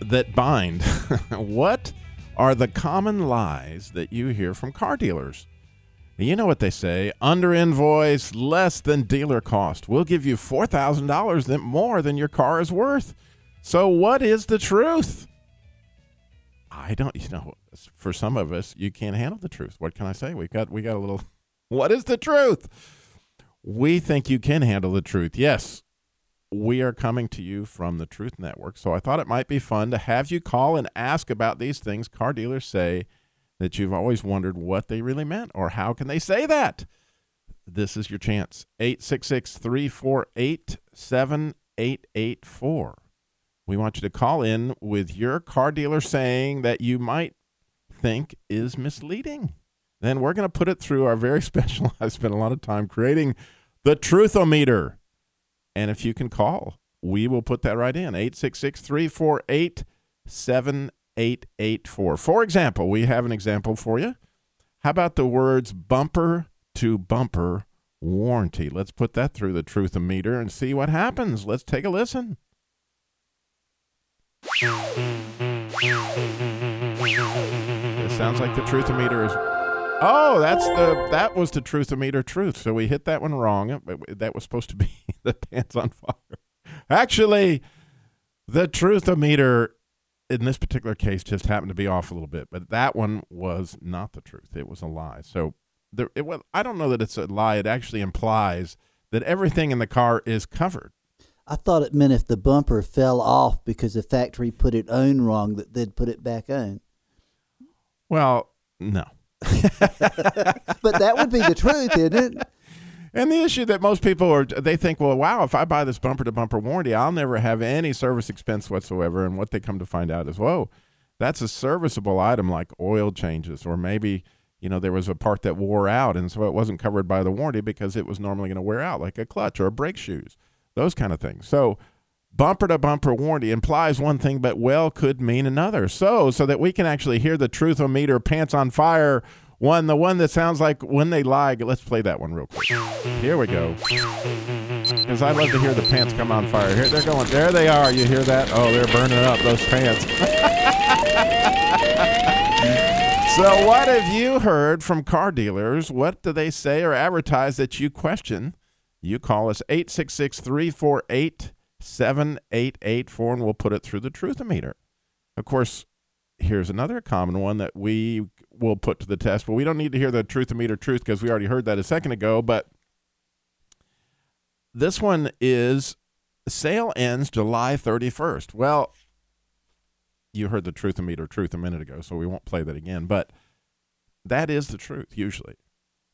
that bind. what are the common lies that you hear from car dealers? You know what they say under invoice, less than dealer cost. We'll give you $4,000 more than your car is worth. So, what is the truth? I don't, you know, for some of us, you can't handle the truth. What can I say? We've got, we got a little, what is the truth? We think you can handle the truth. Yes, we are coming to you from the Truth Network. So I thought it might be fun to have you call and ask about these things car dealers say that you've always wondered what they really meant or how can they say that. This is your chance. 866 348 7884. We want you to call in with your car dealer saying that you might think is misleading. Then we're going to put it through our very special, I spent a lot of time creating the Truthometer. And if you can call, we will put that right in 866 348 7884. For example, we have an example for you. How about the words bumper to bumper warranty? Let's put that through the truth Truthometer and see what happens. Let's take a listen. It sounds like the truth Truthometer is Oh, that's the that was the Truthometer truth. So we hit that one wrong. That was supposed to be the pants on fire. Actually, the Truthometer in this particular case just happened to be off a little bit, but that one was not the truth. It was a lie. So there, it was. I don't know that it's a lie. It actually implies that everything in the car is covered. I thought it meant if the bumper fell off because the factory put it on wrong, that they'd put it back on. Well, no. but that would be the truth, isn't it? And the issue that most people are, they think, well, wow, if I buy this bumper to bumper warranty, I'll never have any service expense whatsoever. And what they come to find out is, whoa, that's a serviceable item like oil changes, or maybe, you know, there was a part that wore out. And so it wasn't covered by the warranty because it was normally going to wear out, like a clutch or brake shoes, those kind of things. So, bumper to bumper warranty implies one thing but well could mean another. So so that we can actually hear the truth o meter pants on fire one the one that sounds like when they lie let's play that one real quick. Here we go. Because i love to hear the pants come on fire. Here they're going there they are. You hear that? Oh they're burning up those pants. So what have you heard from car dealers? What do they say or advertise that you question? You call us 866 348 7884 and we'll put it through the truthometer. Of course, here's another common one that we will put to the test, but we don't need to hear the truthometer truth because we already heard that a second ago. But this one is sale ends July 31st. Well, you heard the truthometer truth a minute ago, so we won't play that again. But that is the truth usually.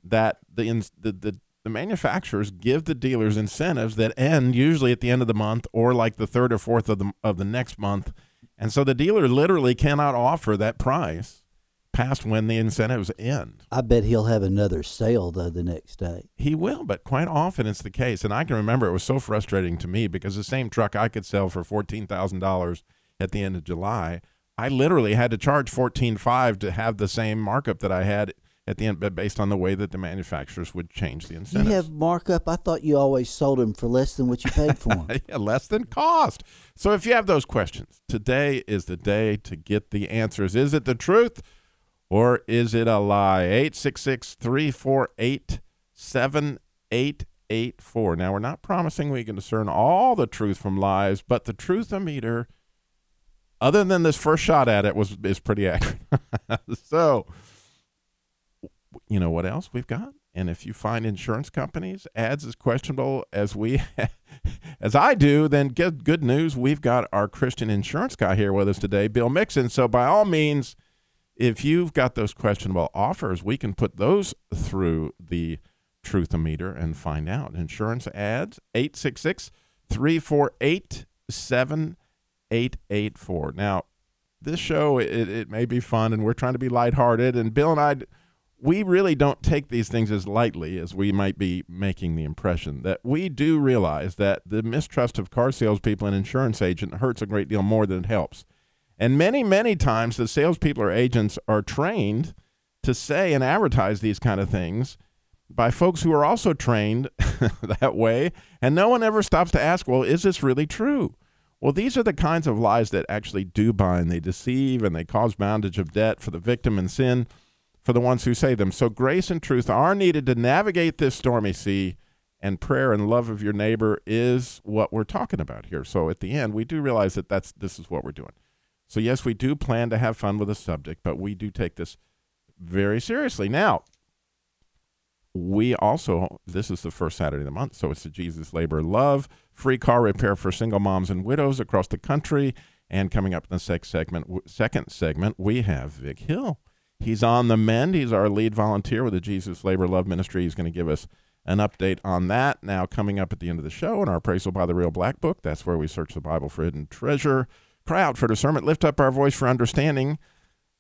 That the the the the manufacturers give the dealers incentives that end usually at the end of the month or like the third or fourth of the of the next month. And so the dealer literally cannot offer that price past when the incentives end. I bet he'll have another sale though the next day. He will, but quite often it's the case. And I can remember it was so frustrating to me because the same truck I could sell for fourteen thousand dollars at the end of July, I literally had to charge fourteen five to have the same markup that I had at the end, but based on the way that the manufacturers would change the incentives. You have markup. I thought you always sold them for less than what you paid for them. yeah, less than cost. So if you have those questions, today is the day to get the answers. Is it the truth or is it a lie? 866 348 7884. Now, we're not promising we can discern all the truth from lies, but the truthometer, other than this first shot at it, was is pretty accurate. so you know what else we've got? And if you find insurance companies ads as questionable as we as I do, then get good news. We've got our Christian insurance guy here with us today, Bill Mixon. So by all means, if you've got those questionable offers, we can put those through the truthometer and find out. Insurance ads 866 348 7884. Now, this show it, it may be fun, and we're trying to be lighthearted. And Bill and I, we really don't take these things as lightly as we might be making the impression. That we do realize that the mistrust of car salespeople and insurance agent hurts a great deal more than it helps. And many, many times the salespeople or agents are trained to say and advertise these kind of things by folks who are also trained that way. And no one ever stops to ask, well, is this really true? Well, these are the kinds of lies that actually do bind. They deceive and they cause bondage of debt for the victim and sin for the ones who say them. So grace and truth are needed to navigate this stormy sea, and prayer and love of your neighbor is what we're talking about here. So at the end, we do realize that that's this is what we're doing. So yes, we do plan to have fun with the subject, but we do take this very seriously. Now, we also this is the first Saturday of the month, so it's the Jesus Labor Love free car repair for single moms and widows across the country. And coming up in the segment, second segment, we have Vic Hill. He's on the mend. He's our lead volunteer with the Jesus Labor Love Ministry. He's going to give us an update on that. Now, coming up at the end of the show in our appraisal by the Real Black Book, that's where we search the Bible for hidden treasure. Cry out for discernment, lift up our voice for understanding.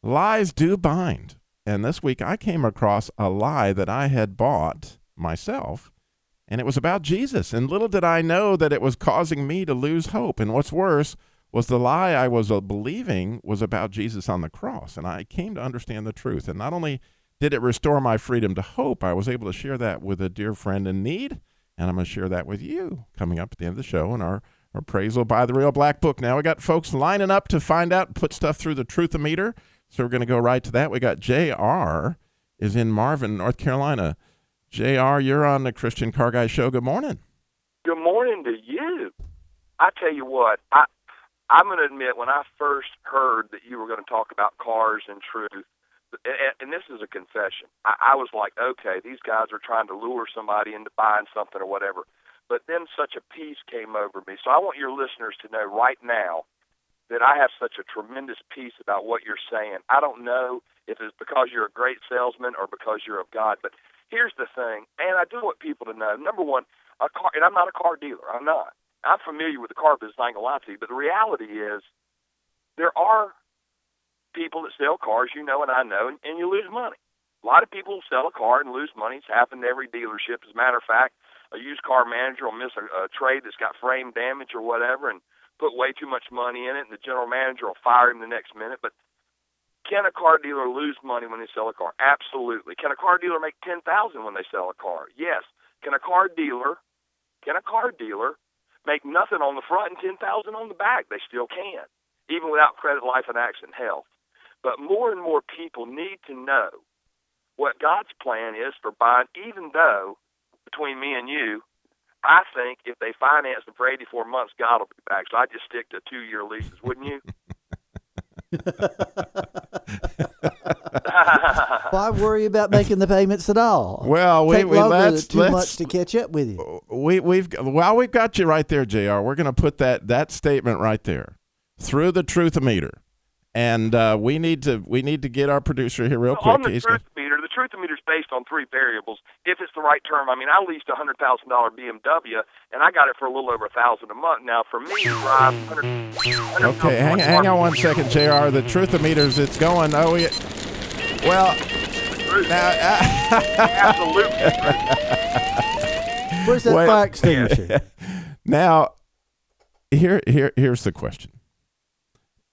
Lies do bind. And this week I came across a lie that I had bought myself, and it was about Jesus. And little did I know that it was causing me to lose hope. And what's worse was the lie I was uh, believing was about Jesus on the cross. And I came to understand the truth. And not only did it restore my freedom to hope, I was able to share that with a dear friend in need. And I'm going to share that with you coming up at the end of the show in our appraisal by the Real Black Book. Now we got folks lining up to find out, put stuff through the truth meter. So we're going to go right to that. We got JR is in Marvin, North Carolina. JR, you're on the Christian Car Guy Show. Good morning. Good morning to you. I tell you what, I I'm going to admit when I first heard that you were going to talk about cars and truth, and, and this is a confession. I, I was like, okay, these guys are trying to lure somebody into buying something or whatever. But then such a peace came over me. So I want your listeners to know right now that I have such a tremendous peace about what you're saying. I don't know if it's because you're a great salesman or because you're of God, but here's the thing, and I do want people to know. Number one, a car, and I'm not a car dealer. I'm not. I'm familiar with the car business. I ain't gonna lie to you, but the reality is, there are people that sell cars, you know, and I know, and, and you lose money. A lot of people sell a car and lose money. It's happened to every dealership. As a matter of fact, a used car manager will miss a, a trade that's got frame damage or whatever, and put way too much money in it, and the general manager will fire him the next minute. But can a car dealer lose money when they sell a car? Absolutely. Can a car dealer make ten thousand when they sell a car? Yes. Can a car dealer can a car dealer make nothing on the front and ten thousand on the back? They still can, even without credit, life, and accident health. But more and more people need to know what God's plan is for buying, even though between me and you, I think if they finance them for 84 months, God will be back. So I just stick to two year leases, wouldn't you? Why worry about making the payments at all? Well, we, Take we longer let's, too let's much to catch up with you. We we've well we've got you right there, Jr. We're going to put that that statement right there through the truth meter, and uh, we need to we need to get our producer here real quick. on the He's truth gonna- meter, the truth meter is based on three variables. If it's the right term, I mean, I leased a hundred thousand dollar BMW, and I got it for a little over a thousand a month. Now, for me to drive, 100, 100 Okay, hang, hang on one second, Jr. The truth meters, it's going. Oh, we, well, now. Uh, Absolutely. Where's that Wait. fire extinguisher? Now, here, here, here's the question.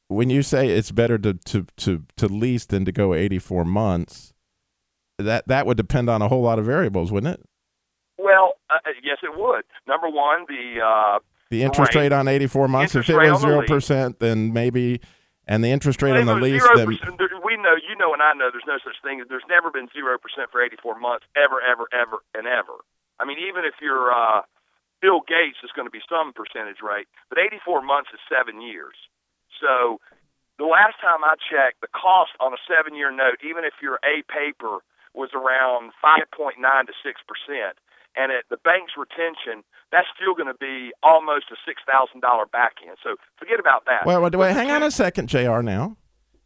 When you say it's better to, to, to, to lease than to go 84 months, that, that would depend on a whole lot of variables, wouldn't it? Well, uh, yes, it would. Number one, the uh, The interest Right. rate on 84 months, if it was on the lease. 0%, then maybe, and the interest rate on the lease, then, we know, you know, and I know there's no such thing. There's never been zero percent for 84 months, ever, ever, ever, and ever. I mean, even if you're uh, Bill Gates, it's going to be some percentage rate, but 84 months is seven years. So the last time I checked, the cost on a seven-year note, even if your A paper was around 5.9 to 6 percent, and at the bank's retention, that's still going to be almost a six thousand dollar back end. So forget about that. Wait, wait, wait, hang on a second, Jr. Now,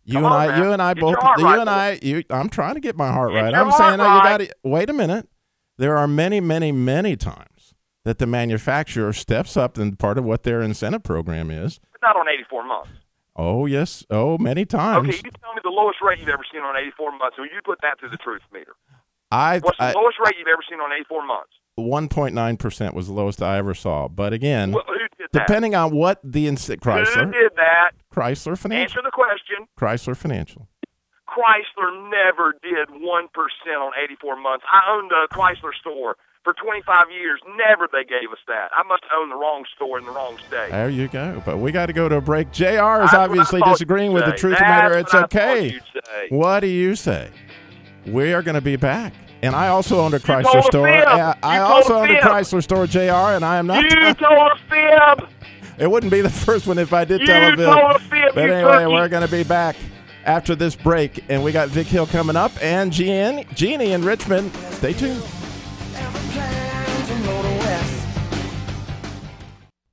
you and on I, you and I both, you right, and. I, you. I'm trying to get my heart Get right. I'm saying, no, you got to wait a minute. There are many, many, many times that the manufacturer steps up, and part of what their incentive program is. But not on 84 months. Oh yes. Oh, many times. Okay, you tell me the lowest rate you've ever seen on 84 months, and you put that through the truth meter. I, What's the I lowest rate you've ever seen on 84 months? 1.9 percent was the lowest I ever saw. But again, Well, who depending on what the Who Chrysler, did that? Chrysler Financial, Answer the question. Chrysler Financial. Chrysler never did 1% on 84 months. I owned a Chrysler store for 25 years. Never they gave us that. I must own the wrong store in the wrong state. There you go. But we got to go to a break. Jr. is That's obviously disagreeing with the truth That's matter. It's what okay. What do you say? We are going to be back. And I also owned a Chrysler store. I also a owned a. Chrysler store, JR, and I am not. You told a fib. it wouldn't be the first one if I did You tell a fib. But you anyway, we're going to be back after this break. And we got Vic Hill coming up and Jean, Jeannie in Richmond. Stay tuned.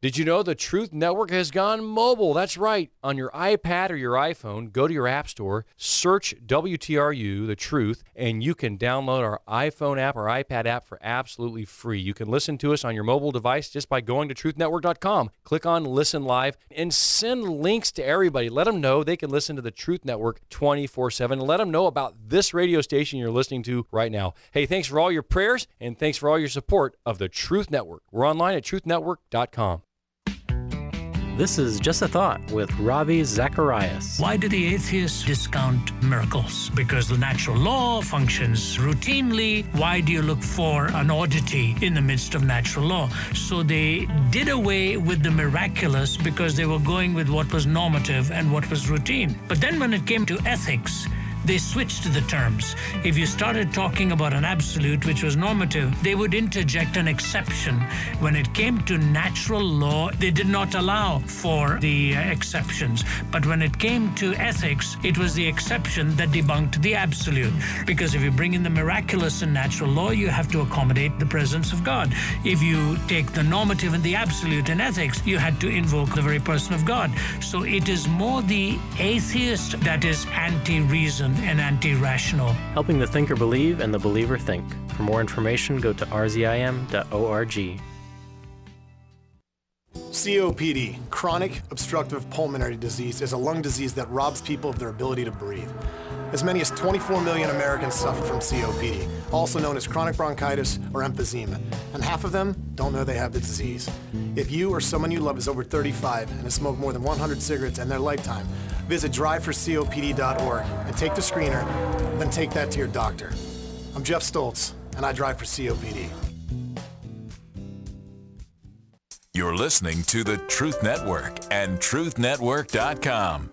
Did you know the Truth Network has gone mobile? That's right. On your iPad or your iPhone, go to your App Store, search WTRU, The Truth, and you can download our iPhone app or iPad app for absolutely free. You can listen to us on your mobile device just by going to truthnetwork.com. Click on Listen Live and send links to everybody. Let them know they can listen to the Truth Network 24 7. Let them know about this radio station you're listening to right now. Hey, thanks for all your prayers and thanks for all your support of the Truth Network. We're online at truthnetwork.com. This is Just a Thought with Ravi Zacharias. Why do the atheists discount miracles? Because the natural law functions routinely. Why do you look for an oddity in the midst of natural law? So they did away with the miraculous because they were going with what was normative and what was routine. But then when it came to ethics, they switched the terms. If you started talking about an absolute, which was normative, they would interject an exception. When it came to natural law, they did not allow for the uh, exceptions. But when it came to ethics, it was the exception that debunked the absolute. Because if you bring in the miraculous in natural law, you have to accommodate the presence of God. If you take the normative and the absolute in ethics, you had to invoke the very person of God. So it is more the atheist that is anti reason and anti rational. Helping the thinker believe and the believer think. For more information, go to rzim.org. COPD, chronic obstructive pulmonary disease, is a lung disease that robs people of their ability to breathe. As many as 24 million Americans suffer from COPD, also known as chronic bronchitis or emphysema, and half of them don't know they have the disease. If you or someone you love is over 35 and has smoked more than 100 cigarettes in their lifetime, visit driveforcopd.org and take the screener, then take that to your doctor. I'm Jeff Stoltz, and I drive for COPD. You're listening to the Truth Network and truthnetwork.com.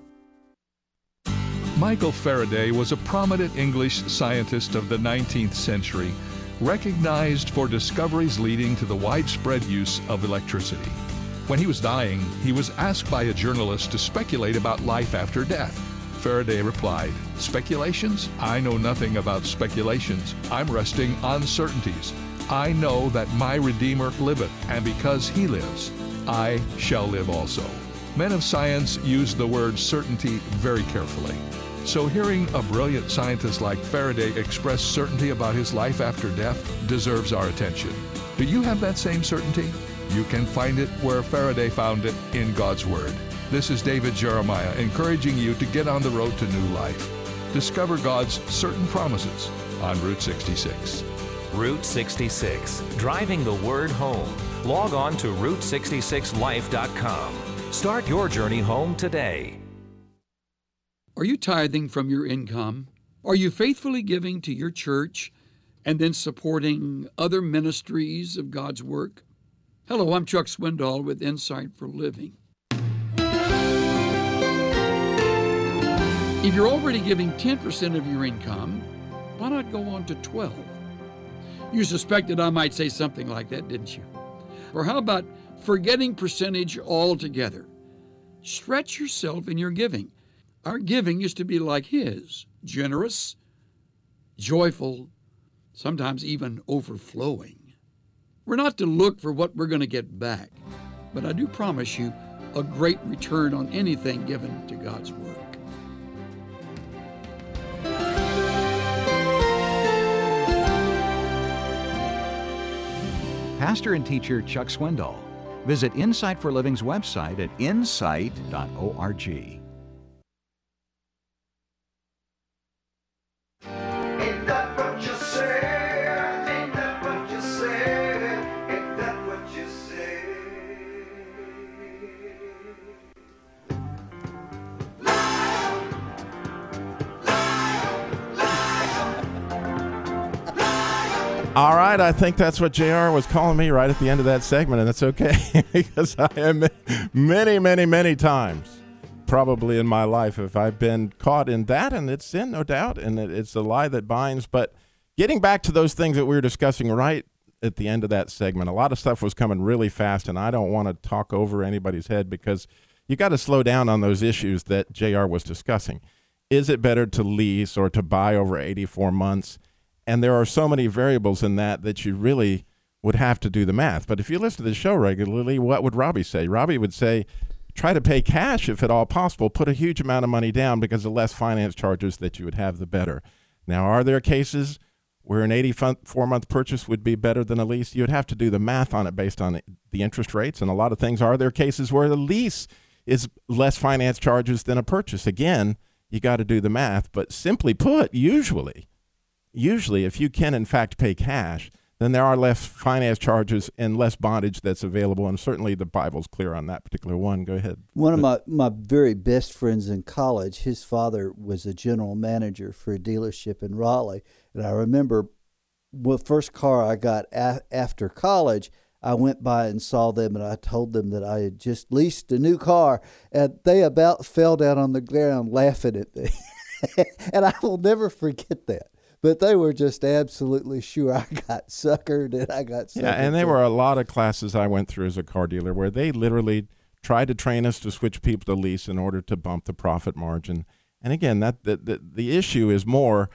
Michael Faraday was a prominent English scientist of the 19th century, recognized for discoveries leading to the widespread use of electricity. When he was dying, he was asked by a journalist to speculate about life after death. Faraday replied, Speculations? I know nothing about speculations. I'm resting on certainties. I know that my Redeemer liveth, and because he lives, I shall live also. Men of science use the word certainty very carefully. So, hearing a brilliant scientist like Faraday express certainty about his life after death deserves our attention. Do you have that same certainty? You can find it where Faraday found it in God's Word. This is David Jeremiah encouraging you to get on the road to new life. Discover God's certain promises on Route 66. Route 66, driving the word home. Log on to Route66Life.com. Start your journey home today. Are you tithing from your income? Are you faithfully giving to your church and then supporting other ministries of God's work? Hello, I'm Chuck Swindoll with Insight for Living. If you're already giving 10% of your income, why not go on to 12? You suspected I might say something like that, didn't you? Or how about forgetting percentage altogether? Stretch yourself in your giving. Our giving is to be like His generous, joyful, sometimes even overflowing. We're not to look for what we're going to get back, but I do promise you a great return on anything given to God's work. Pastor and teacher Chuck Swindoll. Visit Insight for Living's website at insight.org. right, I think that's what JR was calling me right at the end of that segment, and that's okay because I am many, many, many times, probably in my life, if I've been caught in that, and it's sin, no doubt, and it's a lie that binds. But getting back to those things that we were discussing right at the end of that segment, a lot of stuff was coming really fast, and I don't want to talk over anybody's head because you got to slow down on those issues that JR was discussing. Is it better to lease or to buy over 84 months? And there are so many variables in that that you really would have to do the math. But if you listen to the show regularly, what would Robbie say? Robbie would say, try to pay cash if at all possible. Put a huge amount of money down because the less finance charges that you would have, the better. Now, are there cases where an 84 month purchase would be better than a lease? You'd have to do the math on it based on the interest rates. And a lot of things are there cases where the lease is less finance charges than a purchase. Again, you got to do the math. But simply put, usually, usually, if you can in fact pay cash, then there are less finance charges and less bondage that's available. And certainly the Bible's clear on that particular one. Go ahead. One of my, my very best friends in college, his father was a general manager for a dealership in Raleigh. And I remember the first car I got a- after college, I went by and saw them and I told them that I had just leased a new car. And they about fell down on the ground laughing at me. and I will never forget that but they were just absolutely sure I got suckered and I got suckered. Yeah, and there were a lot of classes I went through as a car dealer where they literally tried to train us to switch people to lease in order to bump the profit margin. And again, that the the, the issue is more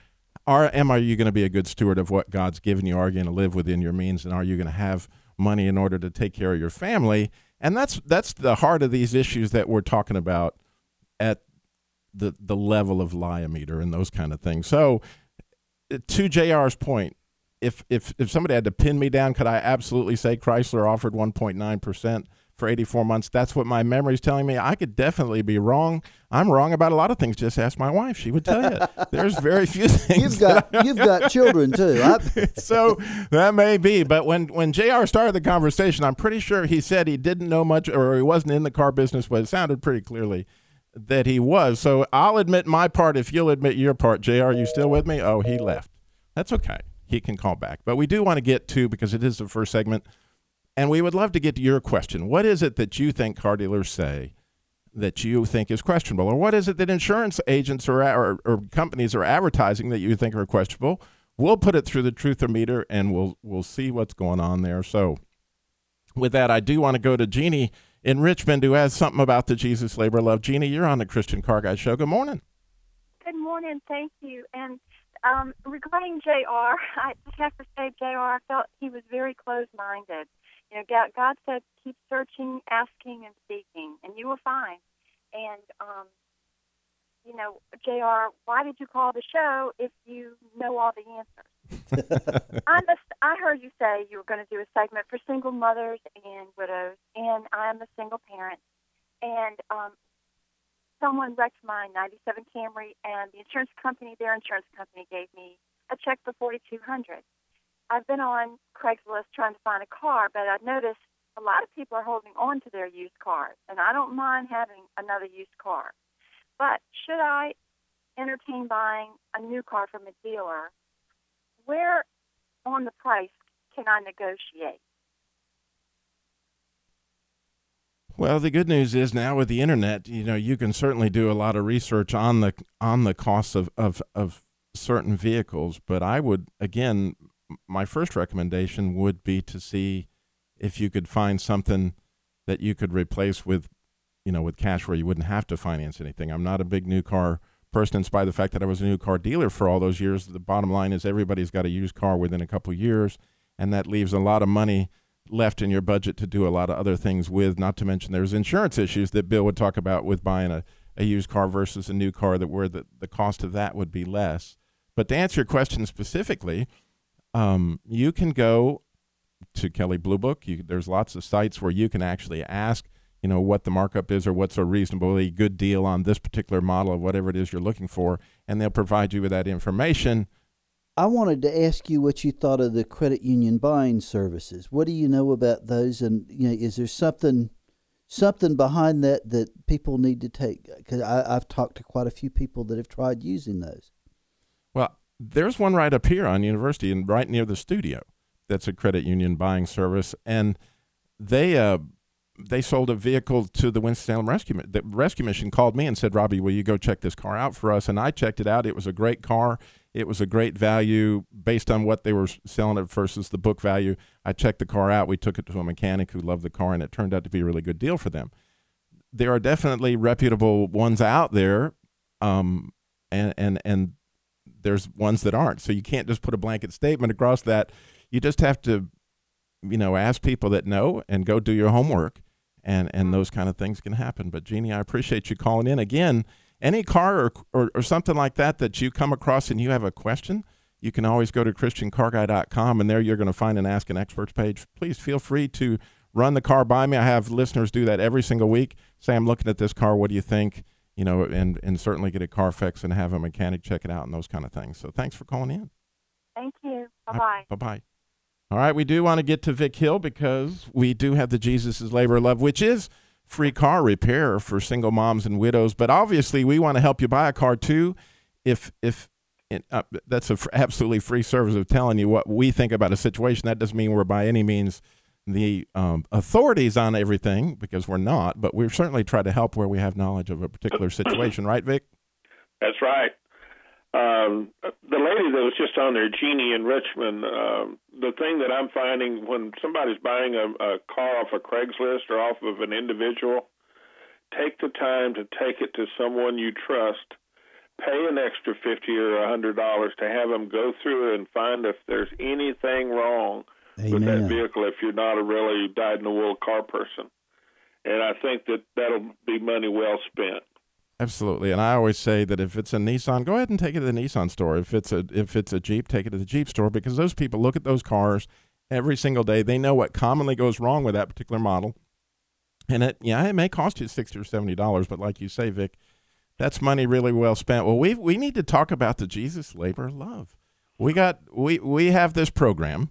are am are you going to be a good steward of what God's given you? Are you going to live within your means and are you going to have money in order to take care of your family? And that's that's the heart of these issues that we're talking about at the the level of Liameter and those kind of things. So to JR's point, if if if somebody had to pin me down, could I absolutely say Chrysler offered 1.9 percent for 84 months? That's what my memory is telling me. I could definitely be wrong. I'm wrong about a lot of things. Just ask my wife; she would tell you. There's very few things. You've got you've got children too. so that may be, but when when Jr. started the conversation, I'm pretty sure he said he didn't know much or he wasn't in the car business, but it sounded pretty clearly that he was. So I'll admit my part if you'll admit your part. JR, you still with me? Oh, he left. That's okay. He can call back. But we do want to get to, because it is the first segment, and we would love to get to your question. What is it that you think car dealers say that you think is questionable? Or what is it that insurance agents or, or, or companies are advertising that you think are questionable? We'll put it through the truther meter and we'll we'll see what's going on there. So with that, I do want to go to Jeannie in Richmond who has something about the Jesus Labor Love. Jeannie, you're on the Christian Car Guy Show. Good morning. Good morning. Thank you. And um, regarding JR, I have to say, JR, I felt he was very close minded. You know, God, God said, keep searching, asking, and seeking, and you will find. And, um, you know, JR, why did you call the show if you know all the answers? I'm a, I heard you say you were going to do a segment for single mothers and widows, and I'm a single parent. And um, someone wrecked my 97 Camry, and the insurance company, their insurance company, gave me a check for 4200 I've been on Craigslist trying to find a car, but I've noticed a lot of people are holding on to their used cars, and I don't mind having another used car. But should I entertain buying a new car from a dealer? Where on the price can I negotiate? Well, the good news is now with the internet, you know, you can certainly do a lot of research on the on the costs of, of, of certain vehicles. But I would again, my first recommendation would be to see if you could find something that you could replace with, you know, with cash where you wouldn't have to finance anything. I'm not a big new car person, in spite of the fact that I was a new car dealer for all those years. The bottom line is everybody's got a used car within a couple years, and that leaves a lot of money left in your budget to do a lot of other things with, not to mention there's insurance issues that Bill would talk about with buying a, a used car versus a new car that where the, the cost of that would be less. But to answer your question specifically, um, you can go to Kelley Blue Book. You, there's lots of sites where you can actually ask, you know, what the markup is or what's a reasonably good deal on this particular model of whatever it is you're looking for, and they'll provide you with that information I wanted to ask you what you thought of the credit union buying services. What do you know about those? And you know, is there something something behind that that people need to take? Because I've talked to quite a few people that have tried using those. Well, there's one right up here on University and right near the studio. That's a credit union buying service, and they uh, they sold a vehicle to the Winston-Salem Rescue. The rescue mission called me and said, "Robbie, will you go check this car out for us?" And I checked it out. It was a great car. It was a great value based on what they were selling it versus the book value. I checked the car out. We took it to a mechanic who loved the car, and it turned out to be a really good deal for them. There are definitely reputable ones out there, um, and and and there's ones that aren't. So you can't just put a blanket statement across that. You just have to, you know, ask people that know and go do your homework, and and those kind of things can happen. But Jeannie, I appreciate you calling in again any car or, or, or, something like that that you come across and you have a question, you can always go to christiancarguy.com and there you're going to find an Ask an Experts page. Please feel free to run the car by me. I have listeners do that every single week. Say, I'm looking at this car. What do you think? You know, and, and certainly get a Carfax and have a mechanic check it out and those kind of things. So thanks for calling in. Thank you. Bye bye. Bye bye. All right, we do want to get to Vic Hill because we do have the Jesus is Labor Love, which is – free car repair for single moms and widows. But obviously, we want to help you buy a car too. If if uh, that's an absolutely free service of telling you what we think about a situation. That doesn't mean we're by any means the um, authorities on everything because we're not. But we certainly try to help where we have knowledge of a particular situation, right, Vic? That's right. Um, the lady that was just on there, Jeannie in Richmond, um, the thing that I'm finding when somebody's buying a, a car off of Craigslist or off of an individual, take the time to take it to someone you trust. Pay an extra fifty or a hundred dollars to have them go through and find if there's anything wrong Amen. with that vehicle. If you're not a really dyed-in-the-wool car person, and I think that that'll be money well spent. Absolutely, and I always say that if it's a Nissan, go ahead and take it to the Nissan store. If it's a if it's a Jeep, take it to the Jeep store because those people look at those cars every single day. They know what commonly goes wrong with that particular model, and it yeah it may cost you sixty or seventy dollars, but like you say, Vic, that's money really well spent. Well, we we need to talk about the Jesus labor love. We got we we have this program,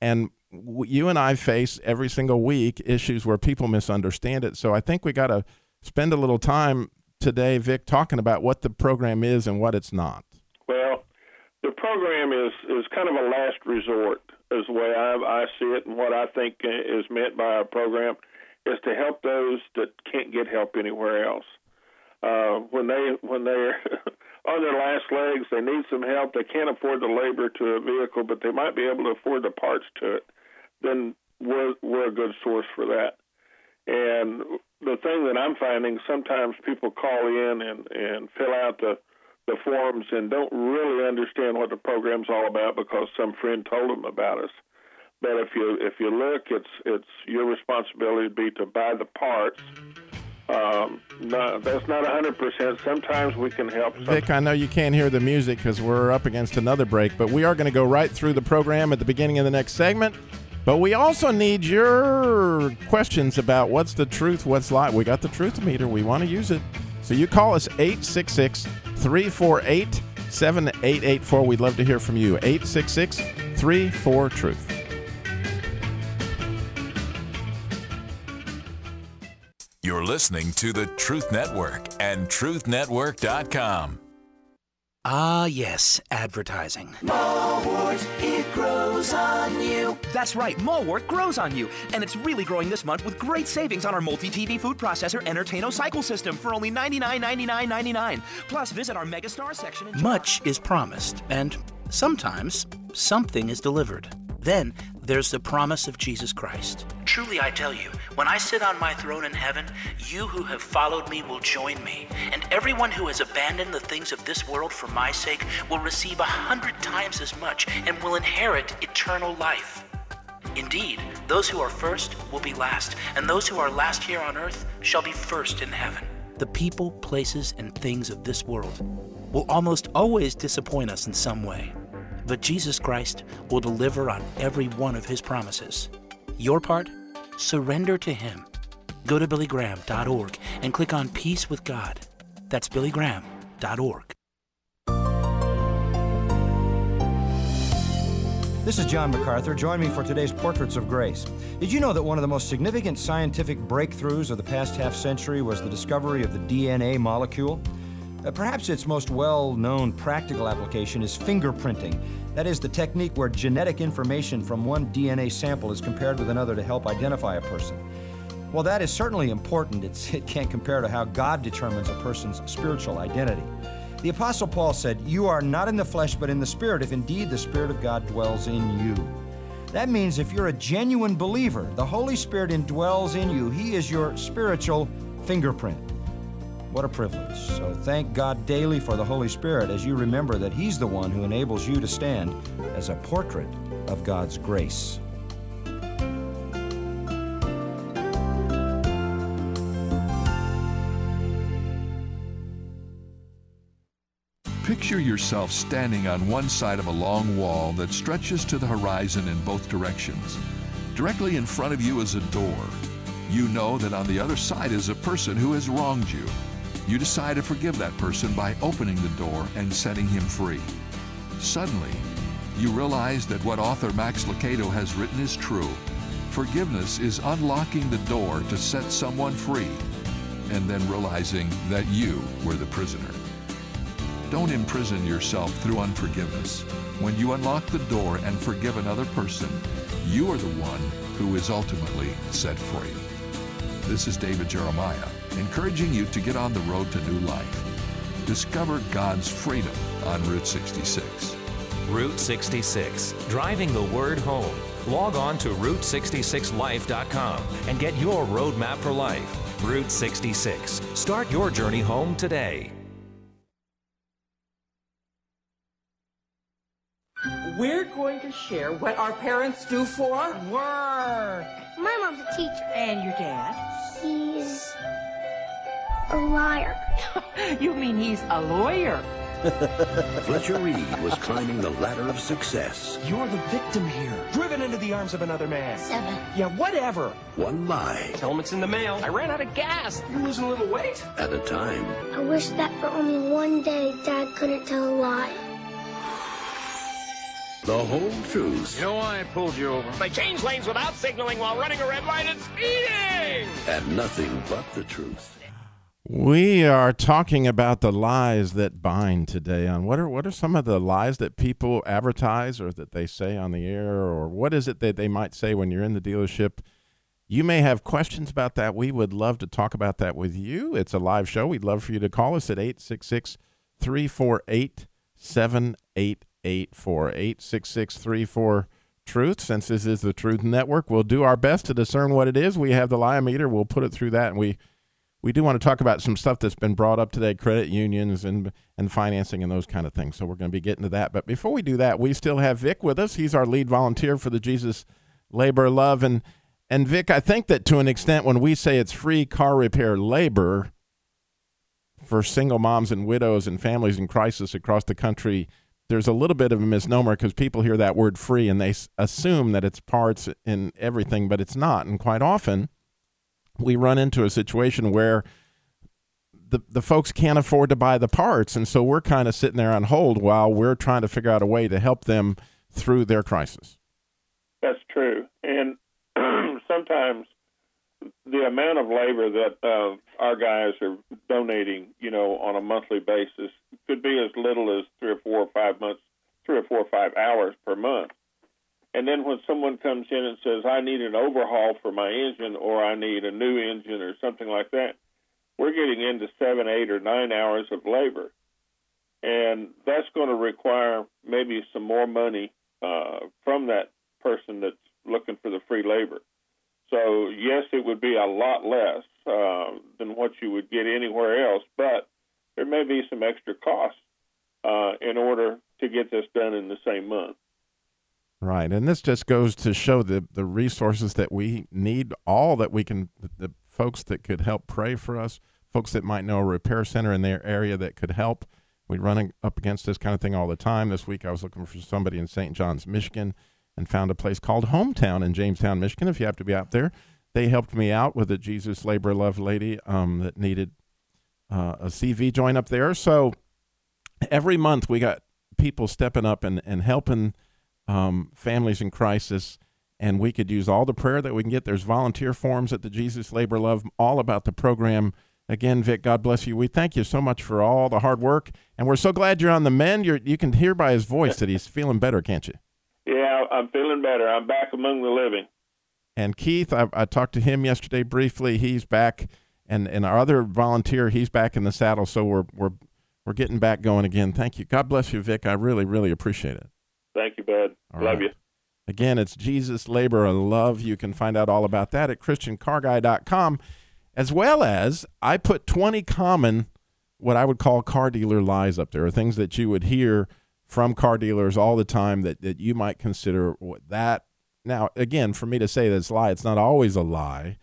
and you and I face every single week issues where people misunderstand it. So I think we got to spend a little time today, Vic, talking about what the program is and what it's not? Well, the program is is kind of a last resort, is the way I, I see it, and what I think is meant by a program is to help those that can't get help anywhere else. Uh, when they when they're on their last legs, they need some help. They can't afford the labor to a vehicle, but they might be able to afford the parts to it. Then we're we're a good source for that. And the thing that I'm finding, sometimes people call in and, and fill out the, the forms and don't really understand what the program's all about because some friend told them about us. But if you if you look, it's it's your responsibility to be to buy the parts. Um, no, that's not 100%. Sometimes we can help. Vic, I know you can't hear the music because we're up against another break, but we are going to go right through the program at the beginning of the next segment. But we also need your questions about what's the truth, what's lie. We got the truth meter. We want to use it. So you call us 866 348 7884. We'd love to hear from you. 866 34 Truth. You're listening to the Truth Network and TruthNetwork.com. Ah, yes, advertising. Mallwart, it grows on you. That's right, Mallwart grows on you. And it's really growing this month with great savings on our multi TV food processor Entertaino cycle system for only $99.99.99. Plus, visit our Megastar section. Much is promised, and sometimes something is delivered. Then there's the promise of Jesus Christ. Truly, I tell you, when I sit on my throne in heaven, you who have followed me will join me, and everyone who has abandoned the things of this world for my sake will receive a hundred times as much and will inherit eternal life. Indeed, those who are first will be last, and those who are last here on earth shall be first in heaven. The people, places, and things of this world will almost always disappoint us in some way. But Jesus Christ will deliver on every one of his promises. Your part? Surrender to him. Go to billygraham.org and click on Peace with God. That's billygraham.org. This is John MacArthur. Join me for today's Portraits of Grace. Did you know that one of the most significant scientific breakthroughs of the past half century was the discovery of the DNA molecule? Uh, perhaps its most well known practical application is fingerprinting. That is the technique where genetic information from one DNA sample is compared with another to help identify a person. While that is certainly important, it can't compare to how God determines a person's spiritual identity. The Apostle Paul said, You are not in the flesh, but in the Spirit, if indeed the Spirit of God dwells in you. That means if you're a genuine believer, the Holy Spirit indwells in you. He is your spiritual fingerprint. What a privilege. So thank God daily for the Holy Spirit as you remember that He's the one who enables you to stand as a portrait of God's grace. Picture yourself standing on one side of a long wall that stretches to the horizon in both directions. Directly in front of you is a door. You know that on the other side is a person who has wronged you. You decide to forgive that person by opening the door and setting him free. Suddenly, you realize that what author Max Lucado has written is true. Forgiveness is unlocking the door to set someone free, and then realizing that you were the prisoner. Don't imprison yourself through unforgiveness. When you unlock the door and forgive another person, you are the one who is ultimately set free. This is David Jeremiah, encouraging you to get on the road to new life. Discover God's freedom on Route 66. Route 66, driving the word home. Log on to Route66Life.com and get your roadmap for life. Route 66. Start your journey home today. We're going to share what our parents do for work. My mom's a teacher. And your dad? He's a liar. you mean he's a lawyer? Fletcher Reede was climbing the ladder of success. You're the victim here. Driven into the arms of another man. Seven. Yeah, whatever. One lie Tell him it's in the mail. I ran out of gas. You're losing a little weight. at a time. I wish that for only one day Dad couldn't tell a lie. The whole truth You know why I pulled you over? They change lanes without signaling while running a red light and speeding! and nothing but the truth. We are talking about the lies that bind today. On what are what are some of the lies that people advertise or that they say on the air, or what is it that they might say when you're in the dealership? You may have questions about that. We would love to talk about that with you. It's a live show. We'd love for you to call us at 866 348 7884. 866 34 Truth. Since this is the Truth Network, we'll do our best to discern what it is. We have the lie meter. We'll put it through that, and we we do want to talk about some stuff that's been brought up today credit unions and and financing and those kind of things so we're going to be getting to that. But before we do that we still have vic with us. He's our lead volunteer for the jesus labor love. And and vic i think that to an extent when we say it's free car repair labor for single moms and widows and families in crisis across the country there's a little bit of a misnomer because people hear that word free and they assume that it's parts and everything but it's not. And quite often we run into a situation where the the folks can't afford to buy the parts, and so we're kind of sitting there on hold while we're trying to figure out a way to help them through their crisis. That's true. And sometimes the amount of labor that uh, our guys are donating, you know, on a monthly basis could be as little as three or four or five months, three or four or five hours per month. And then when someone comes in and says, I need an overhaul for my engine or I need a new engine or something like that, we're getting into seven, eight, or nine hours of labor. And that's going to require maybe some more money uh, from that person that's looking for the free labor. So, yes, it would be a lot less uh, than what you would get anywhere else, but there may be some extra costs uh, in order to get this done in the same month. Right, and this just goes to show the the resources that we need, all that we can, the, the folks that could help pray for us, folks that might know a repair center in their area that could help. We run up against this kind of thing all the time. This week I was looking for somebody in St. John's, Michigan, and found a place called Hometown in Jamestown, Michigan. If you have to be out there, they helped me out with a Jesus Labor Love lady um, that needed uh, a CV joint up there. So every month we got people stepping up and, and helping um, families in crisis. And we could use all the prayer that we can get. There's volunteer forms at the Jesus Labor Love, all about the program. Again, Vic, God bless you. We thank you so much for all the hard work, and we're so glad you're on the mend. You're, you can hear by his voice that he's feeling better, can't you? Yeah, I'm feeling better. I'm back among the living. And Keith, I, I talked to him yesterday briefly. He's back, and, and our other volunteer, he's back in the saddle. So we're we're we're getting back going again. Thank you. God bless you, Vic. I really really appreciate it. Thank you, bud. All Love right. you. Again, it's Jesus Labor and Love. You can find out all about that at ChristianCarGuy.com, as well as I put 20 common, what I would call car dealer lies up there, or things that you would hear from car dealers all the time that, that you might consider that. Now, again, for me to say that's a lie, it's not always a lie,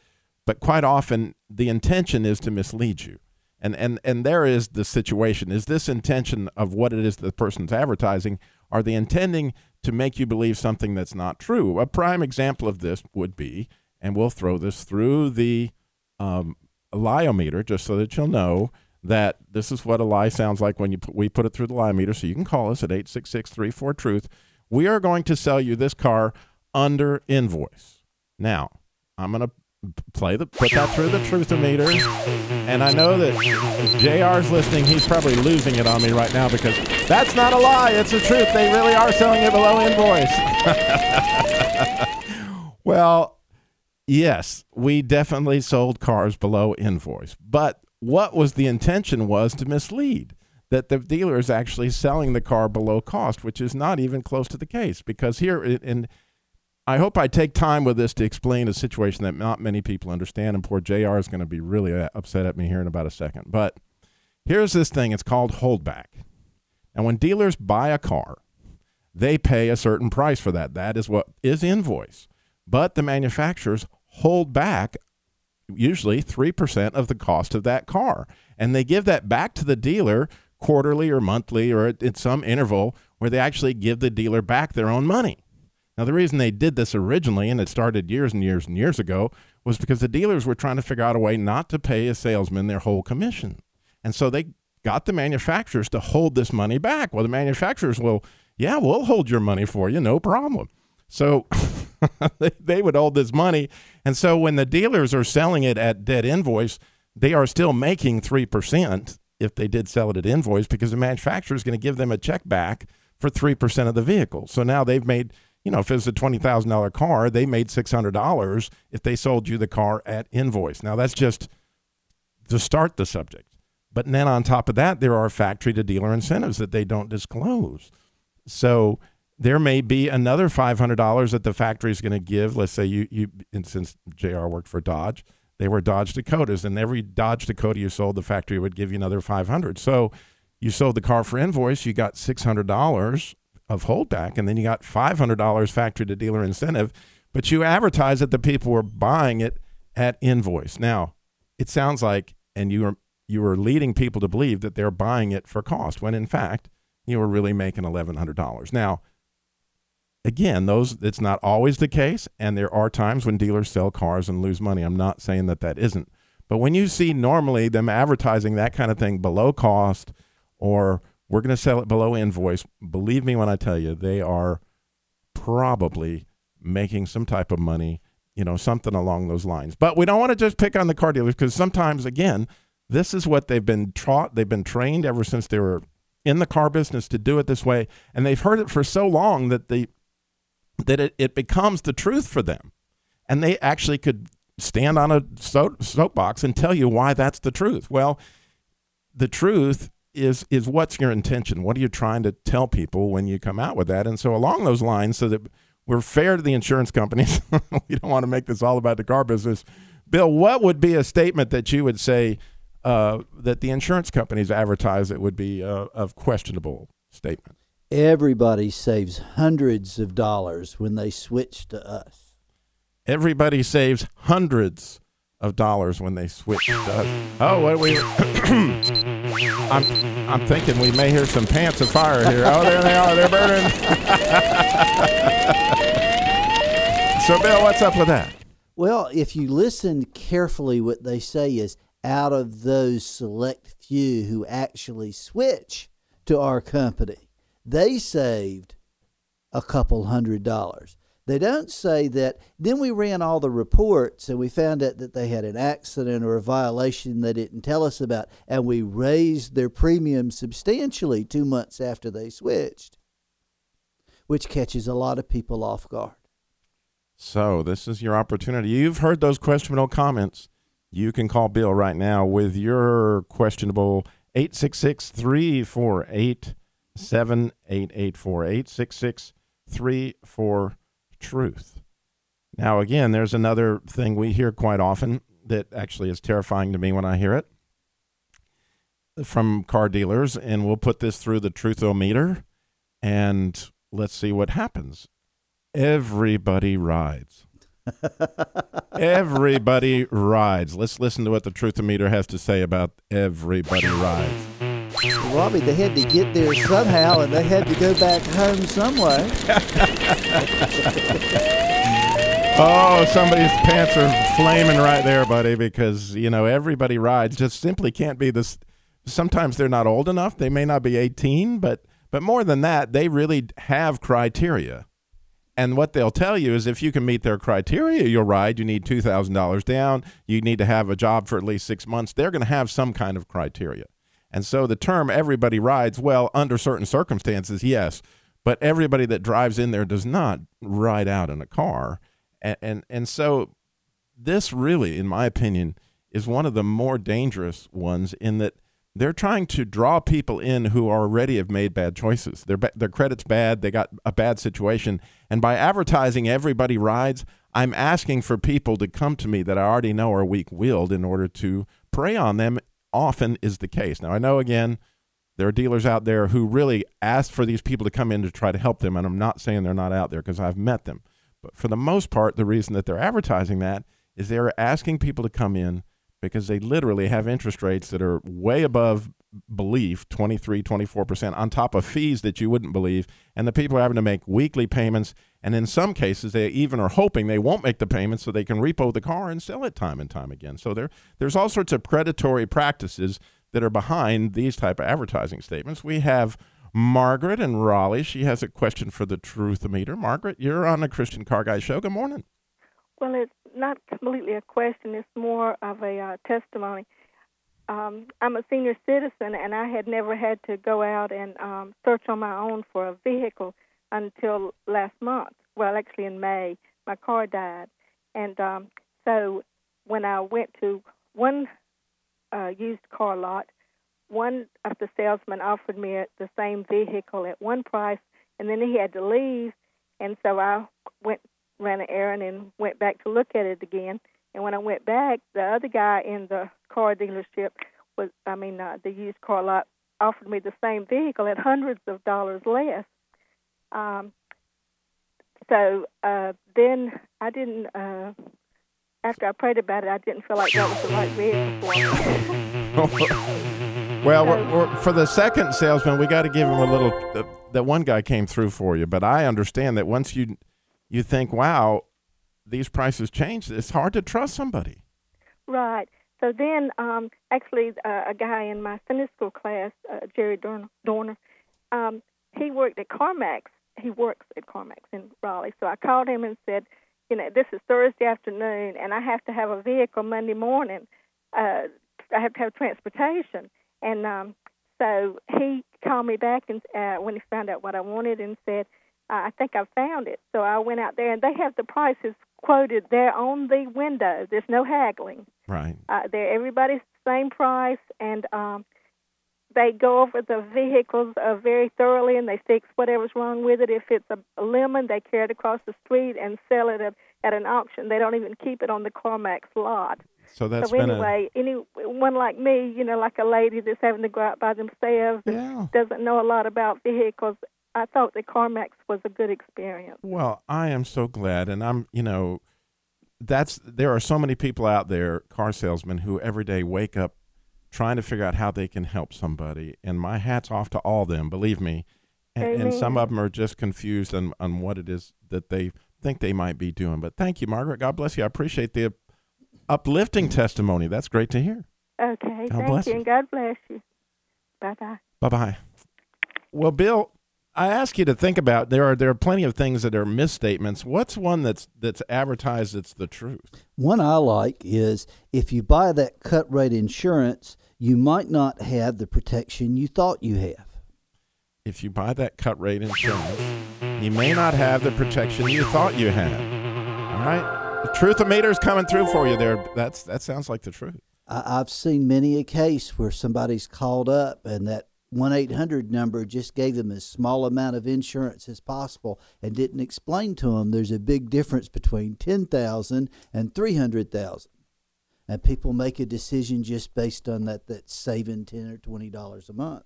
but quite often the intention is to mislead you. And, and, and there is the situation. Is this intention of what it is the person's advertising? Are they intending to make you believe something that's not true? A prime example of this would be, and we'll throw this through the um, liometer just so that you'll know that this is what a lie sounds like when you put, we put it through the liometer. So you can call us at 866 34 Truth. We are going to sell you this car under invoice. Now, I'm going to play the put that through the truthometer and i know that jr's listening he's probably losing it on me right now because that's not a lie. It's the truth. They really are selling it below invoice. Well yes we definitely sold cars below invoice. But what was the intention was to mislead that the dealer is actually selling the car below cost which is not even close to the case because here in I hope I take time with this to explain a situation that not many people understand, and poor JR is going to be really uh, upset at me here in about a second. But here's this thing it's called holdback. And when dealers buy a car, they pay a certain price for that. That is what is invoice. But the manufacturers hold back usually 3% of the cost of that car. And they give that back to the dealer quarterly or monthly or at, at some interval where they actually give the dealer back their own money. Now, the reason they did this originally, and it started years and years and years ago, was because the dealers were trying to figure out a way not to pay a salesman their whole commission. And so they got the manufacturers to hold this money back. Well, the manufacturers will, yeah, we'll hold your money for you, no problem. So they, they would hold this money. And so when the dealers are selling it at dead invoice, they are still making 3% if they did sell it at invoice because the manufacturer is going to give them a check back for 3% of the vehicle. So now they've made you know, if it was a twenty thousand dollar car, they made six hundred dollars if they sold you the car at invoice. Now that's just to start the subject. But then on top of that, there are factory to dealer incentives that they don't disclose. So there may be another five hundred dollars that the factory is going to give. Let's say you you and since Jr. worked for Dodge, they were Dodge Dakotas, and every Dodge Dakota you sold, the factory would give you another five hundred. So you sold the car for invoice, you got six hundred dollars of holdback, and then you got $500 factory to dealer incentive, but you advertise that the people were buying it at invoice. Now, it sounds like, and you are you were leading people to believe that they're buying it for cost, when in fact you were really making $1,100. Now, again, those it's not always the case, and there are times when dealers sell cars and lose money. I'm not saying that that isn't, but when you see normally them advertising that kind of thing below cost or we're going to sell it below invoice. Believe me when I tell you, they are probably making some type of money, you know, something along those lines. But we don't want to just pick on the car dealers because sometimes, again, this is what they've been taught. They've been trained ever since they were in the car business to do it this way, and they've heard it for so long that the that it, it becomes the truth for them, and they actually could stand on a soapbox and tell you why that's the truth. Well, the truth is is what's your intention? What are you trying to tell people when you come out with that? And so along those lines, so that we're fair to the insurance companies, we don't want to make this all about the car business. Bill, what would be a statement that you would say uh, that the insurance companies advertise that would be uh, of questionable statement? Everybody saves hundreds of dollars when they switch to us. Everybody saves hundreds of dollars when they switch to us. Oh, what we? I'm I'm thinking we may hear some pants of fire here. Oh, there they are. They're burning. so, Bill, what's up with that? Well, if you listen carefully, what they say is out of those select few who actually switch to our company, they saved a couple hundred dollars. They don't say that. Then we ran all the reports and we found out that they had an accident or a violation they didn't tell us about, and we raised their premium substantially two months after they switched, which catches a lot of people off guard. So this is your opportunity. You've heard those questionable comments. You can call Bill right now with your questionable 866 348 7884. 866 34 Truth. Now, again, there's another thing we hear quite often that actually is terrifying to me when I hear it from car dealers, and we'll put this through the truthometer and let's see what happens. Everybody rides. everybody rides. Let's listen to what the truthometer has to say about everybody rides. Robbie, they had to get there somehow, and they had to go back home some way. Oh, somebody's pants are flaming right there, buddy, because, you know, everybody rides just simply can't be this. Sometimes they're not old enough. They may not be 18, but, but more than that, they really have criteria. And what they'll tell you is if you can meet their criteria, you'll ride. You need $2,000 down. You need to have a job for at least six months. They're going to have some kind of criteria. And so the term everybody rides, well, under certain circumstances, yes. But everybody that drives in there does not ride out in a car. And, and, and so this really, in my opinion, is one of the more dangerous ones in that they're trying to draw people in who already have made bad choices. Their, their credit's bad. They got a bad situation. And by advertising everybody rides, I'm asking for people to come to me that I already know are weak willed in order to prey on them. Often is the case. Now, I know again, there are dealers out there who really ask for these people to come in to try to help them. And I'm not saying they're not out there because I've met them. But for the most part, the reason that they're advertising that is they're asking people to come in because they literally have interest rates that are way above belief 23 24% on top of fees that you wouldn't believe. And the people are having to make weekly payments. And in some cases they even are hoping they won't make the payments so they can repo the car and sell it time and time again. So there there's all sorts of predatory practices that are behind these type of advertising statements. We have margaret in raleigh. She has a question for the truth meter. Margaret you're on the christian car guy show. Good morning well it's not completely a question it's more of a uh, testimony. Um, I'm a senior citizen, and I had never had to go out and um, search on my own for a vehicle until last month. Well, actually, in May, my car died, and um, so when I went to one uh, used car lot, one of the salesmen offered me the same vehicle at one price, and then he had to leave, and so I went ran an errand and went back to look at it again. And when I went back, the other guy in the car dealership was, I mean, uh, the used car lot offered me the same vehicle at hundreds of dollars less. Um, so uh, then I didn't. Uh, after I prayed about it, I didn't feel like that was the right vehicle for me. well, we're, we're, for the second salesman, we got to give him a little. Uh, that one guy came through for you, but I understand that once you you think, "Wow, these prices changed," it's hard to trust somebody. Right. So then, um, actually, uh, a guy in my Sunday school class, uh, Jerry Dorner, um, he worked at CarMax. He works at CarMax in Raleigh. So I called him and said, you know, this is Thursday afternoon, and I have to have a vehicle Monday morning. Uh, I have to have transportation, and um, so he called me back and uh, when he found out what I wanted and said, I think I found it. So I went out there, and they have the prices quoted there on the window. There's no haggling. Right. Uh, they're everybody's same price, and um, they go over the vehicles uh, very thoroughly, and they fix whatever's wrong with it. If it's a, lemon, they carry it across the street and sell it at, at an auction. They don't even keep it on the CarMax lot. So that's so anyway, a, anyone like me, you know, like a lady that's having to go out by themselves yeah. doesn't know a lot about vehicles. I thought the CarMax was a good experience. Well, I am so glad, and I'm, you know, that's there are so many people out there, car salesmen, who every day wake up trying to figure out how they can help somebody, and my hats off to all of them. Believe me, and, and some of them are just confused on on what it is that they think they might be doing. But thank you, Margaret. God bless you. I appreciate the uplifting testimony. That's great to hear. Okay, God thank you, you. and God bless you. Bye bye. Bye bye. Well, Bill, I ask you to think about there are there are plenty of things that are misstatements. What's one that's that's advertised that's the truth? One I like is if you buy that cut rate insurance, you might not have the protection you thought you have. If you buy that cut rate insurance, you may not have the protection you thought you had. All right, the truth meter's coming through for you there. That's that sounds like the truth. I, I've seen many a case where somebody's called up and that one eight hundred number just gave them as small amount of insurance as possible and didn't explain to them there's a big difference between ten thousand and three hundred thousand, and people make a decision just based on that that saving ten or twenty dollars a month.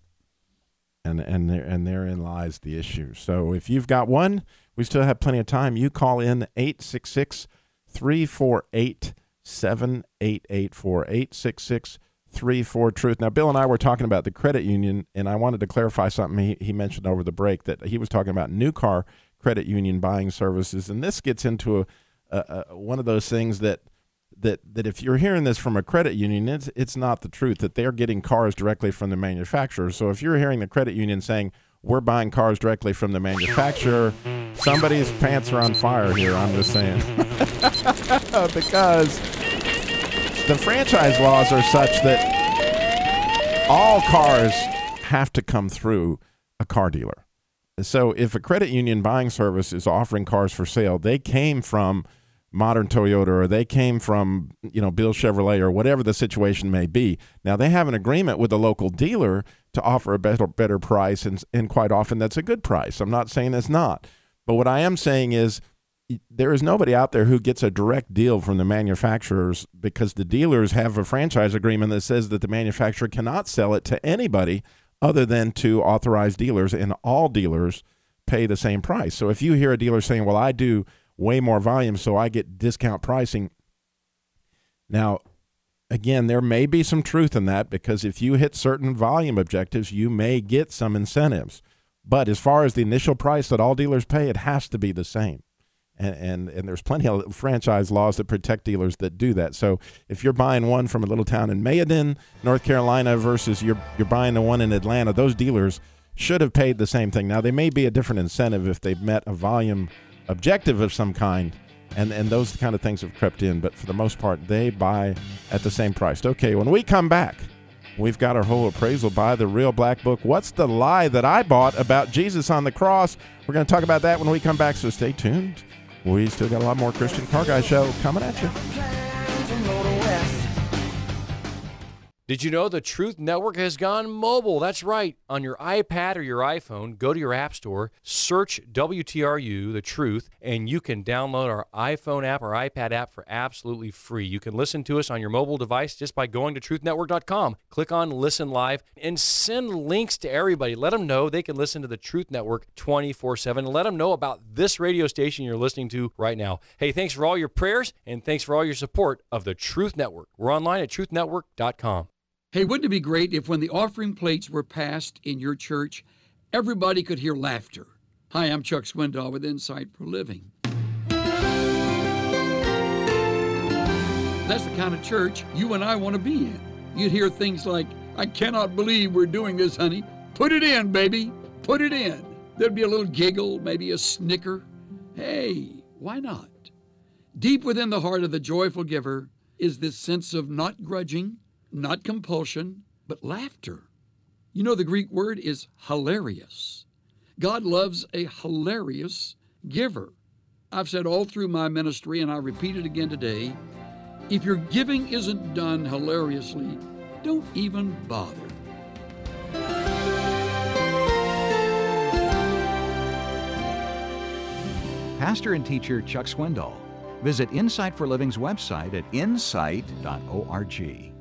and and there and therein lies the issue. So if you've got one, we still have plenty of time. You call in 866 348 7884 866 34 truth. Now Bill and I were talking about the credit union and I wanted to clarify something he, he mentioned over the break that he was talking about new car credit union buying services and this gets into a, a, a one of those things that that that if you're hearing this from a credit union, it's it's not the truth that they're getting cars directly from the manufacturer. So if you're hearing the credit union saying we're buying cars directly from the manufacturer, somebody's pants are on fire here. I'm just saying because the franchise laws are such that all cars have to come through a car dealer. So if a credit union buying service is offering cars for sale, they came from modern Toyota or they came from, you know, Bill Chevrolet or whatever the situation may be. Now they have an agreement with the local dealer to offer a better better price and and quite often that's a good price. I'm not saying it's not. But what I am saying is there is nobody out there who gets a direct deal from the manufacturers because the dealers have a franchise agreement that says that the manufacturer cannot sell it to anybody other than to authorized dealers and all dealers pay the same price. So if you hear a dealer saying, "Well, I do way more volume so I get discount pricing." Now, again, there may be some truth in that because if you hit certain volume objectives, you may get some incentives. But as far as the initial price that all dealers pay, it has to be the same. And, and and there's plenty of franchise laws that protect dealers that do that. So if you're buying one from a little town in Mayodan, North Carolina, versus you're you're buying the one in Atlanta, those dealers should have paid the same thing. Now they may be a different incentive if they've met a volume objective of some kind, and and those kind of things have crept in. But for the most part, they buy at the same price. Okay, when we come back, we've got our whole appraisal by the Real Black Book. What's the lie that I bought about Jesus on the cross? We're going to talk about that when we come back. So stay tuned. We still got a lot more Christian Car Guy show coming at you. Did you know the Truth Network has gone mobile? That's right. On your iPad or your iPhone, go to your App Store, search WTRU, The Truth, and you can download our iPhone app or iPad app for absolutely free. You can listen to us on your mobile device just by going to truthnetwork.com. Click on Listen Live and send links to everybody. Let them know they can listen to the Truth Network 24 7. Let them know about this radio station you're listening to right now. Hey, thanks for all your prayers and thanks for all your support of the Truth Network. We're online at truthnetwork.com. Hey, wouldn't it be great if when the offering plates were passed in your church, everybody could hear laughter? Hi, I'm Chuck Swindoll with Insight for Living. That's the kind of church you and I want to be in. You'd hear things like, I cannot believe we're doing this, honey. Put it in, baby. Put it in. There'd be a little giggle, maybe a snicker. Hey, why not? Deep within the heart of the joyful giver is this sense of not grudging, not compulsion, but laughter. You know, the Greek word is hilarious. God loves a hilarious giver. I've said all through my ministry, and I repeat it again today if your giving isn't done hilariously, don't even bother. Pastor and teacher Chuck Swindoll. Visit Insight for Living's website at insight.org.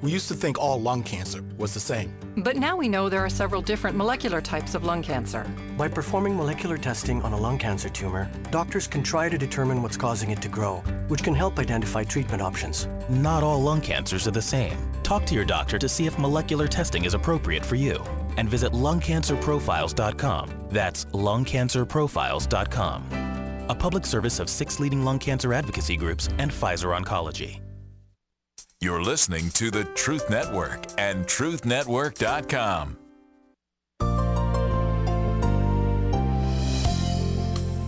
We used to think all lung cancer was the same. But now we know there are several different molecular types of lung cancer. By performing molecular testing on a lung cancer tumor, doctors can try to determine what's causing it to grow, which can help identify treatment options. Not all lung cancers are the same. Talk to your doctor to see if molecular testing is appropriate for you. And visit lungcancerprofiles.com. That's lungcancerprofiles.com. A public service of six leading lung cancer advocacy groups and Pfizer Oncology. You're listening to the Truth Network and TruthNetwork.com.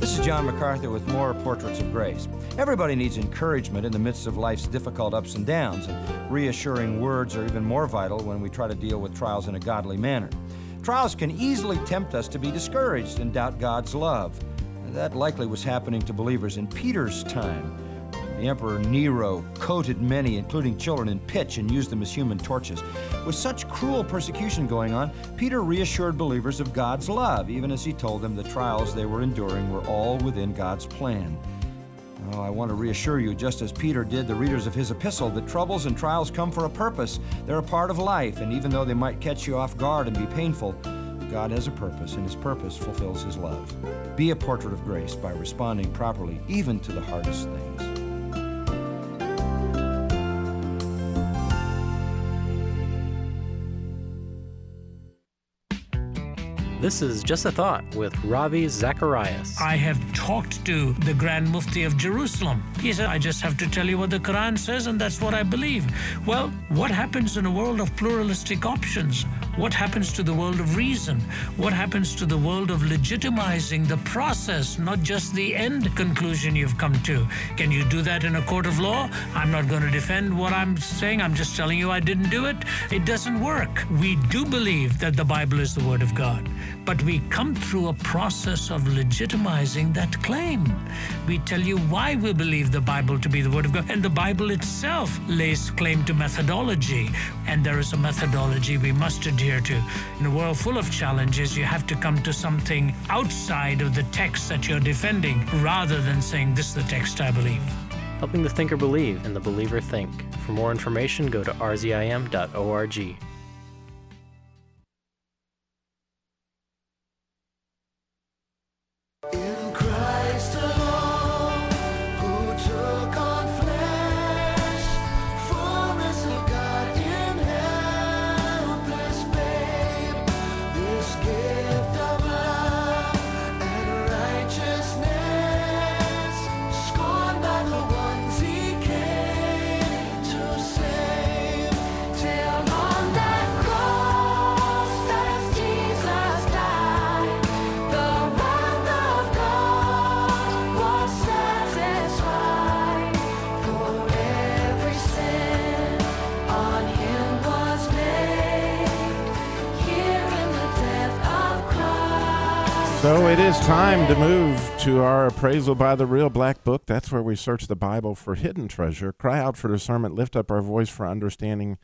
This is John MacArthur with more Portraits of Grace. Everybody needs encouragement in the midst of life's difficult ups and downs, and reassuring words are even more vital when we try to deal with trials in a godly manner. Trials can easily tempt us to be discouraged and doubt God's love. That likely was happening to believers in Peter's time. The Emperor Nero coated many, including children, in pitch and used them as human torches. With such cruel persecution going on, Peter reassured believers of God's love, even as he told them the trials they were enduring were all within God's plan. Oh, I want to reassure you, just as Peter did the readers of his epistle, that troubles and trials come for a purpose. They're a part of life, and even though they might catch you off guard and be painful, God has a purpose, and his purpose fulfills his love. Be a portrait of grace by responding properly, even to the hardest things. This is Just a Thought with Ravi Zacharias. I have talked to the Grand Mufti of Jerusalem. He said, I just have to tell you what the Quran says, and that's what I believe. Well, what happens in a world of pluralistic options? What happens to the world of reason? What happens to the world of legitimizing the process, not just the end conclusion you've come to? Can you do that in a court of law? I'm not going to defend what I'm saying. I'm just telling you I didn't do it. It doesn't work. We do believe that the Bible is the Word of God, but we come through a process of legitimizing that claim. We tell you why we believe the Bible to be the Word of God, and the Bible itself lays claim to methodology, and there is a methodology we must adhere to. In a world full of challenges, you have to come to something outside of the text that you're defending rather than saying, This is the text I believe. Helping the thinker believe and the believer think. For more information, go to rzim.org. it is time to move to our appraisal by the real black book. That's where we search the Bible for hidden treasure, cry out for discernment, lift up our voice for understanding.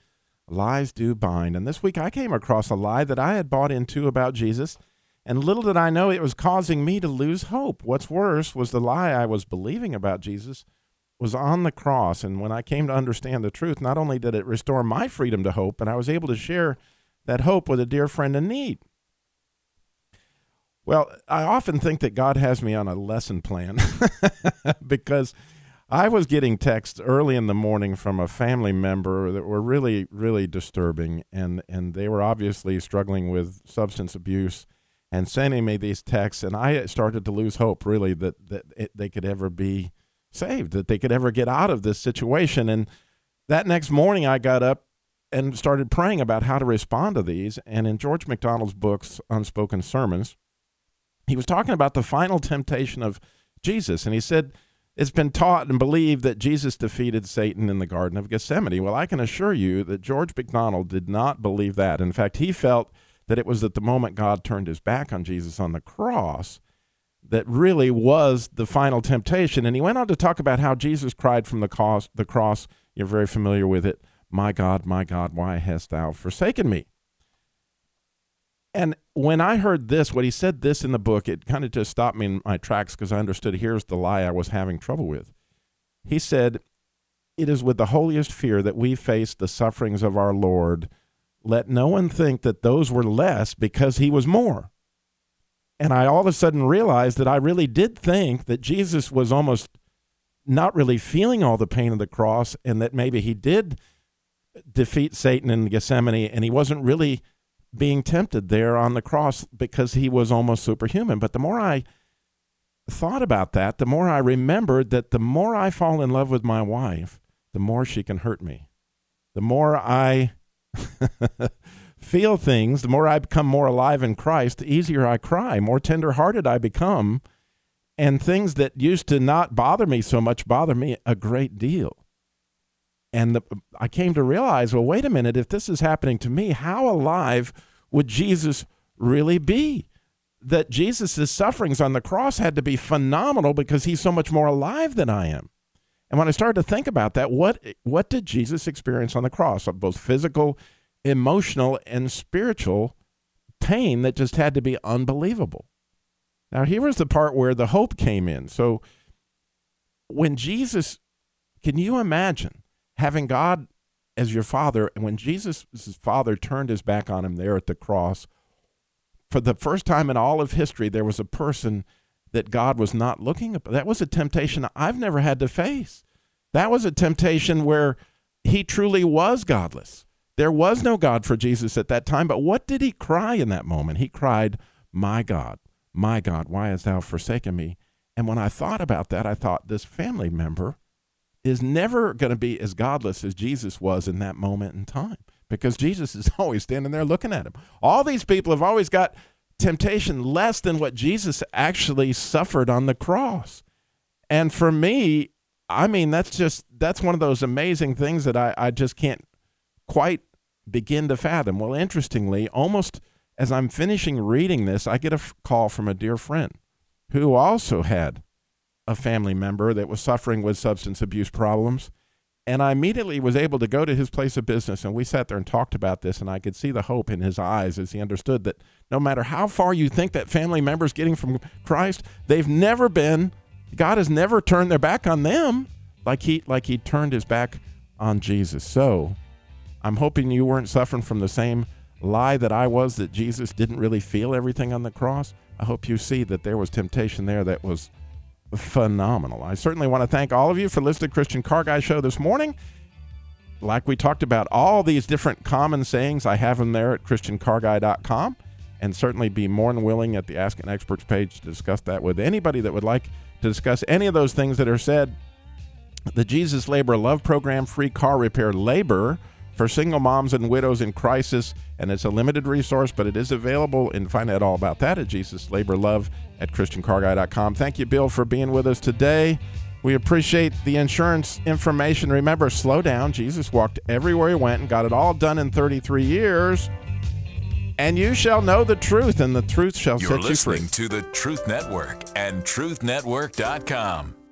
Lies do bind. And this week I came across a lie that I had bought into about Jesus, and little did I know it was causing me to lose hope. What's worse was the lie I was believing about Jesus was on the cross. And when I came to understand the truth, not only did it restore my freedom to hope, but I was able to share that hope with a dear friend in need. Well, I often think that God has me on a lesson plan because I was getting texts early in the morning from a family member that were really, really disturbing, and, and they were obviously struggling with substance abuse and sending me these texts, and I started to lose hope, really, that, that it, they could ever be saved, that they could ever get out of this situation. And that next morning, I got up and started praying about how to respond to these. And in George MacDonald's books, Unspoken Sermons, he was talking about the final temptation of Jesus. And he said, It's been taught and believed that Jesus defeated Satan in the Garden of Gethsemane. Well, I can assure you that George MacDonald did not believe that. In fact, he felt that it was at the moment God turned his back on Jesus on the cross that really was the final temptation. And he went on to talk about how Jesus cried from the cross, the cross. You're very familiar with it. My God, my God, why hast thou forsaken me? And when I heard this, what he said this in the book, it kind of just stopped me in my tracks because I understood here's the lie I was having trouble with. He said, It is with the holiest fear that we face the sufferings of our Lord. Let no one think that those were less because he was more. And I all of a sudden realized that I really did think that Jesus was almost not really feeling all the pain of the cross and that maybe he did defeat Satan in Gethsemane and he wasn't really being tempted there on the cross because he was almost superhuman. But the more I thought about that, the more I remembered that the more I fall in love with my wife, the more she can hurt me. The more I feel things, the more I become more alive in Christ, the easier I cry, more tenderhearted I become. And things that used to not bother me so much bother me a great deal. And the, I came to realize well, wait a minute, if this is happening to me, how alive would Jesus really be? That Jesus' sufferings on the cross had to be phenomenal because he's so much more alive than I am. And when I started to think about that, what what did Jesus experience on the cross? Of Both physical, emotional, and spiritual pain that just had to be unbelievable. Now here was the part where the hope came in. So when Jesus, can you imagine having God as your father, and when Jesus' father turned his back on him there at the cross, for the first time in all of history, there was a person that God was not looking at. That was a temptation I've never had to face. That was a temptation where he truly was godless. There was no God for Jesus at that time. But what did he cry in that moment? He cried, My God, my God, why hast thou forsaken me? And when I thought about that, I thought this family member is never going to be as godless as Jesus was in that moment in time because Jesus is always standing there looking at him. All these people have always got temptation less than what Jesus actually suffered on the cross. And for me, I mean, that's just, that's one of those amazing things that I, I just can't quite begin to fathom. Well, interestingly, almost as I'm finishing reading this, I get a f- call from a dear friend who also had a family member that was suffering with substance abuse problems. And I immediately was able to go to his place of business and we sat there and talked about this. And I could see the hope in his eyes as he understood that no matter how far you think that family member's getting from Christ, they've never been, God has never turned their back on them like he, like he turned his back on Jesus. So I'm hoping you weren't suffering from the same lie that I was that Jesus didn't really feel everything on the cross. I hope you see that there was temptation there that was phenomenal. I certainly want to thank all of you for listening to Christian Car Guy Show this morning. Like we talked about, all these different common sayings, I have them there at ChristianCarGuy.com and certainly be more than willing at the Ask an Experts page to discuss that with anybody that would like to discuss any of those things that are said. The Jesus Labor Love Program, free car repair labor for single moms and widows in crisis, and it's a limited resource, but it is available. And find out all about that at Jesus Labor Love at ChristianCarGuy.com. Thank you, Bill, for being with us today. We appreciate the insurance information. Remember, slow down. Jesus walked everywhere he went and got it all done in 33 years. And you shall know the truth, and the truth shall You're set you free. listening to the Truth Network and TruthNetwork.com.